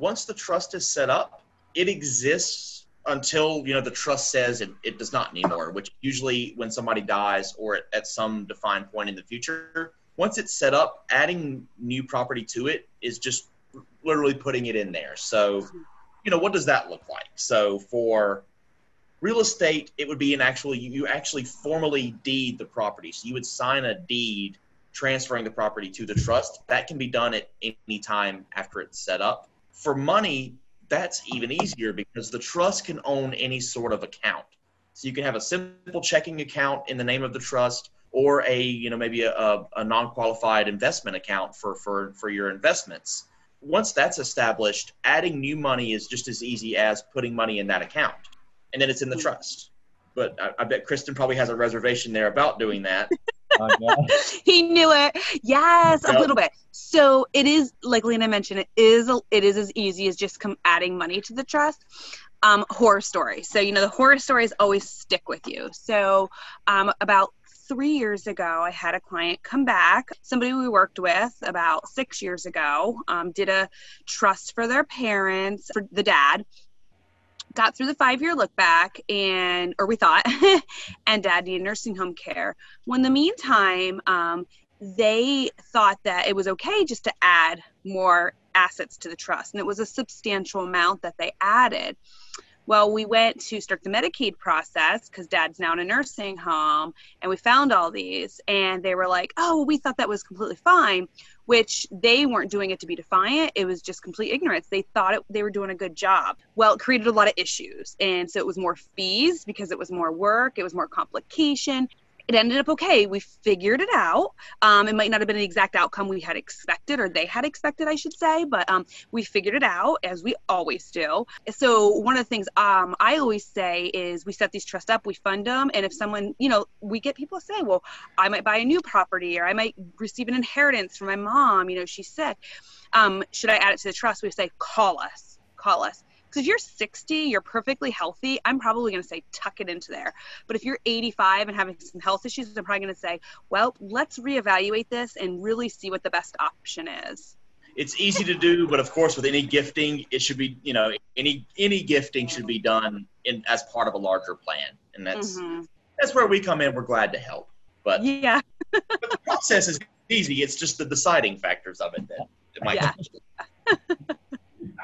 once the trust is set up, it exists until you know the trust says it, it does not anymore which usually when somebody dies or at, some defined point in the future. Once it's set up adding new property to it is just literally putting it in there. So you know what does that look like? So for real estate it would be an actually you actually formally deed the property. So you would sign a deed transferring the property to the trust. That can be done at any time after it's set up for money that's even easier because the trust can own any sort of account. So you can have a simple checking account in the name of the trust or a, you know, maybe a, a, a non-qualified investment account for, for, for your investments. Once that's established, adding new money is just as easy as putting money in that account. And then it's in the hmm. trust. But I, I bet Kristen probably has a reservation there about doing that. he knew it. Yes, yep. a little bit. So it is, like Lena mentioned, it is it is as easy as just come adding money to the trust. Um, horror story. So you know the horror stories always stick with you. So um, about three years ago, I had a client come back, somebody we worked with about six years ago, um, did a trust for their parents, for the dad, got through the five year look back and or we thought and dad needed nursing home care well in the meantime um, they thought that it was okay just to add more assets to the trust and it was a substantial amount that they added well, we went to start the Medicaid process because dad's now in a nursing home, and we found all these, and they were like, oh, we thought that was completely fine, which they weren't doing it to be defiant. It was just complete ignorance. They thought it, they were doing a good job. Well, it created a lot of issues. And so it was more fees because it was more work, it was more complication it ended up okay. We figured it out. Um, it might not have been the exact outcome we had expected, or they had expected, I should say, but um, we figured it out as we always do. So one of the things um, I always say is we set these trusts up, we fund them, and if someone, you know, we get people say, well, I might buy a new property, or I might receive an inheritance from my mom. You know, she's sick. Um, should I add it to the trust? We say, call us, call us because if you're 60, you're perfectly healthy, I'm probably going to say tuck it into there. But if you're 85 and having some health issues, I'm probably going to say, well, let's reevaluate this and really see what the best option is. It's easy to do, but of course, with any gifting, it should be, you know, any any gifting should be done in as part of a larger plan, and that's mm-hmm. that's where we come in. We're glad to help, but yeah, but the process is easy. It's just the deciding factors of it that, that might. Yeah.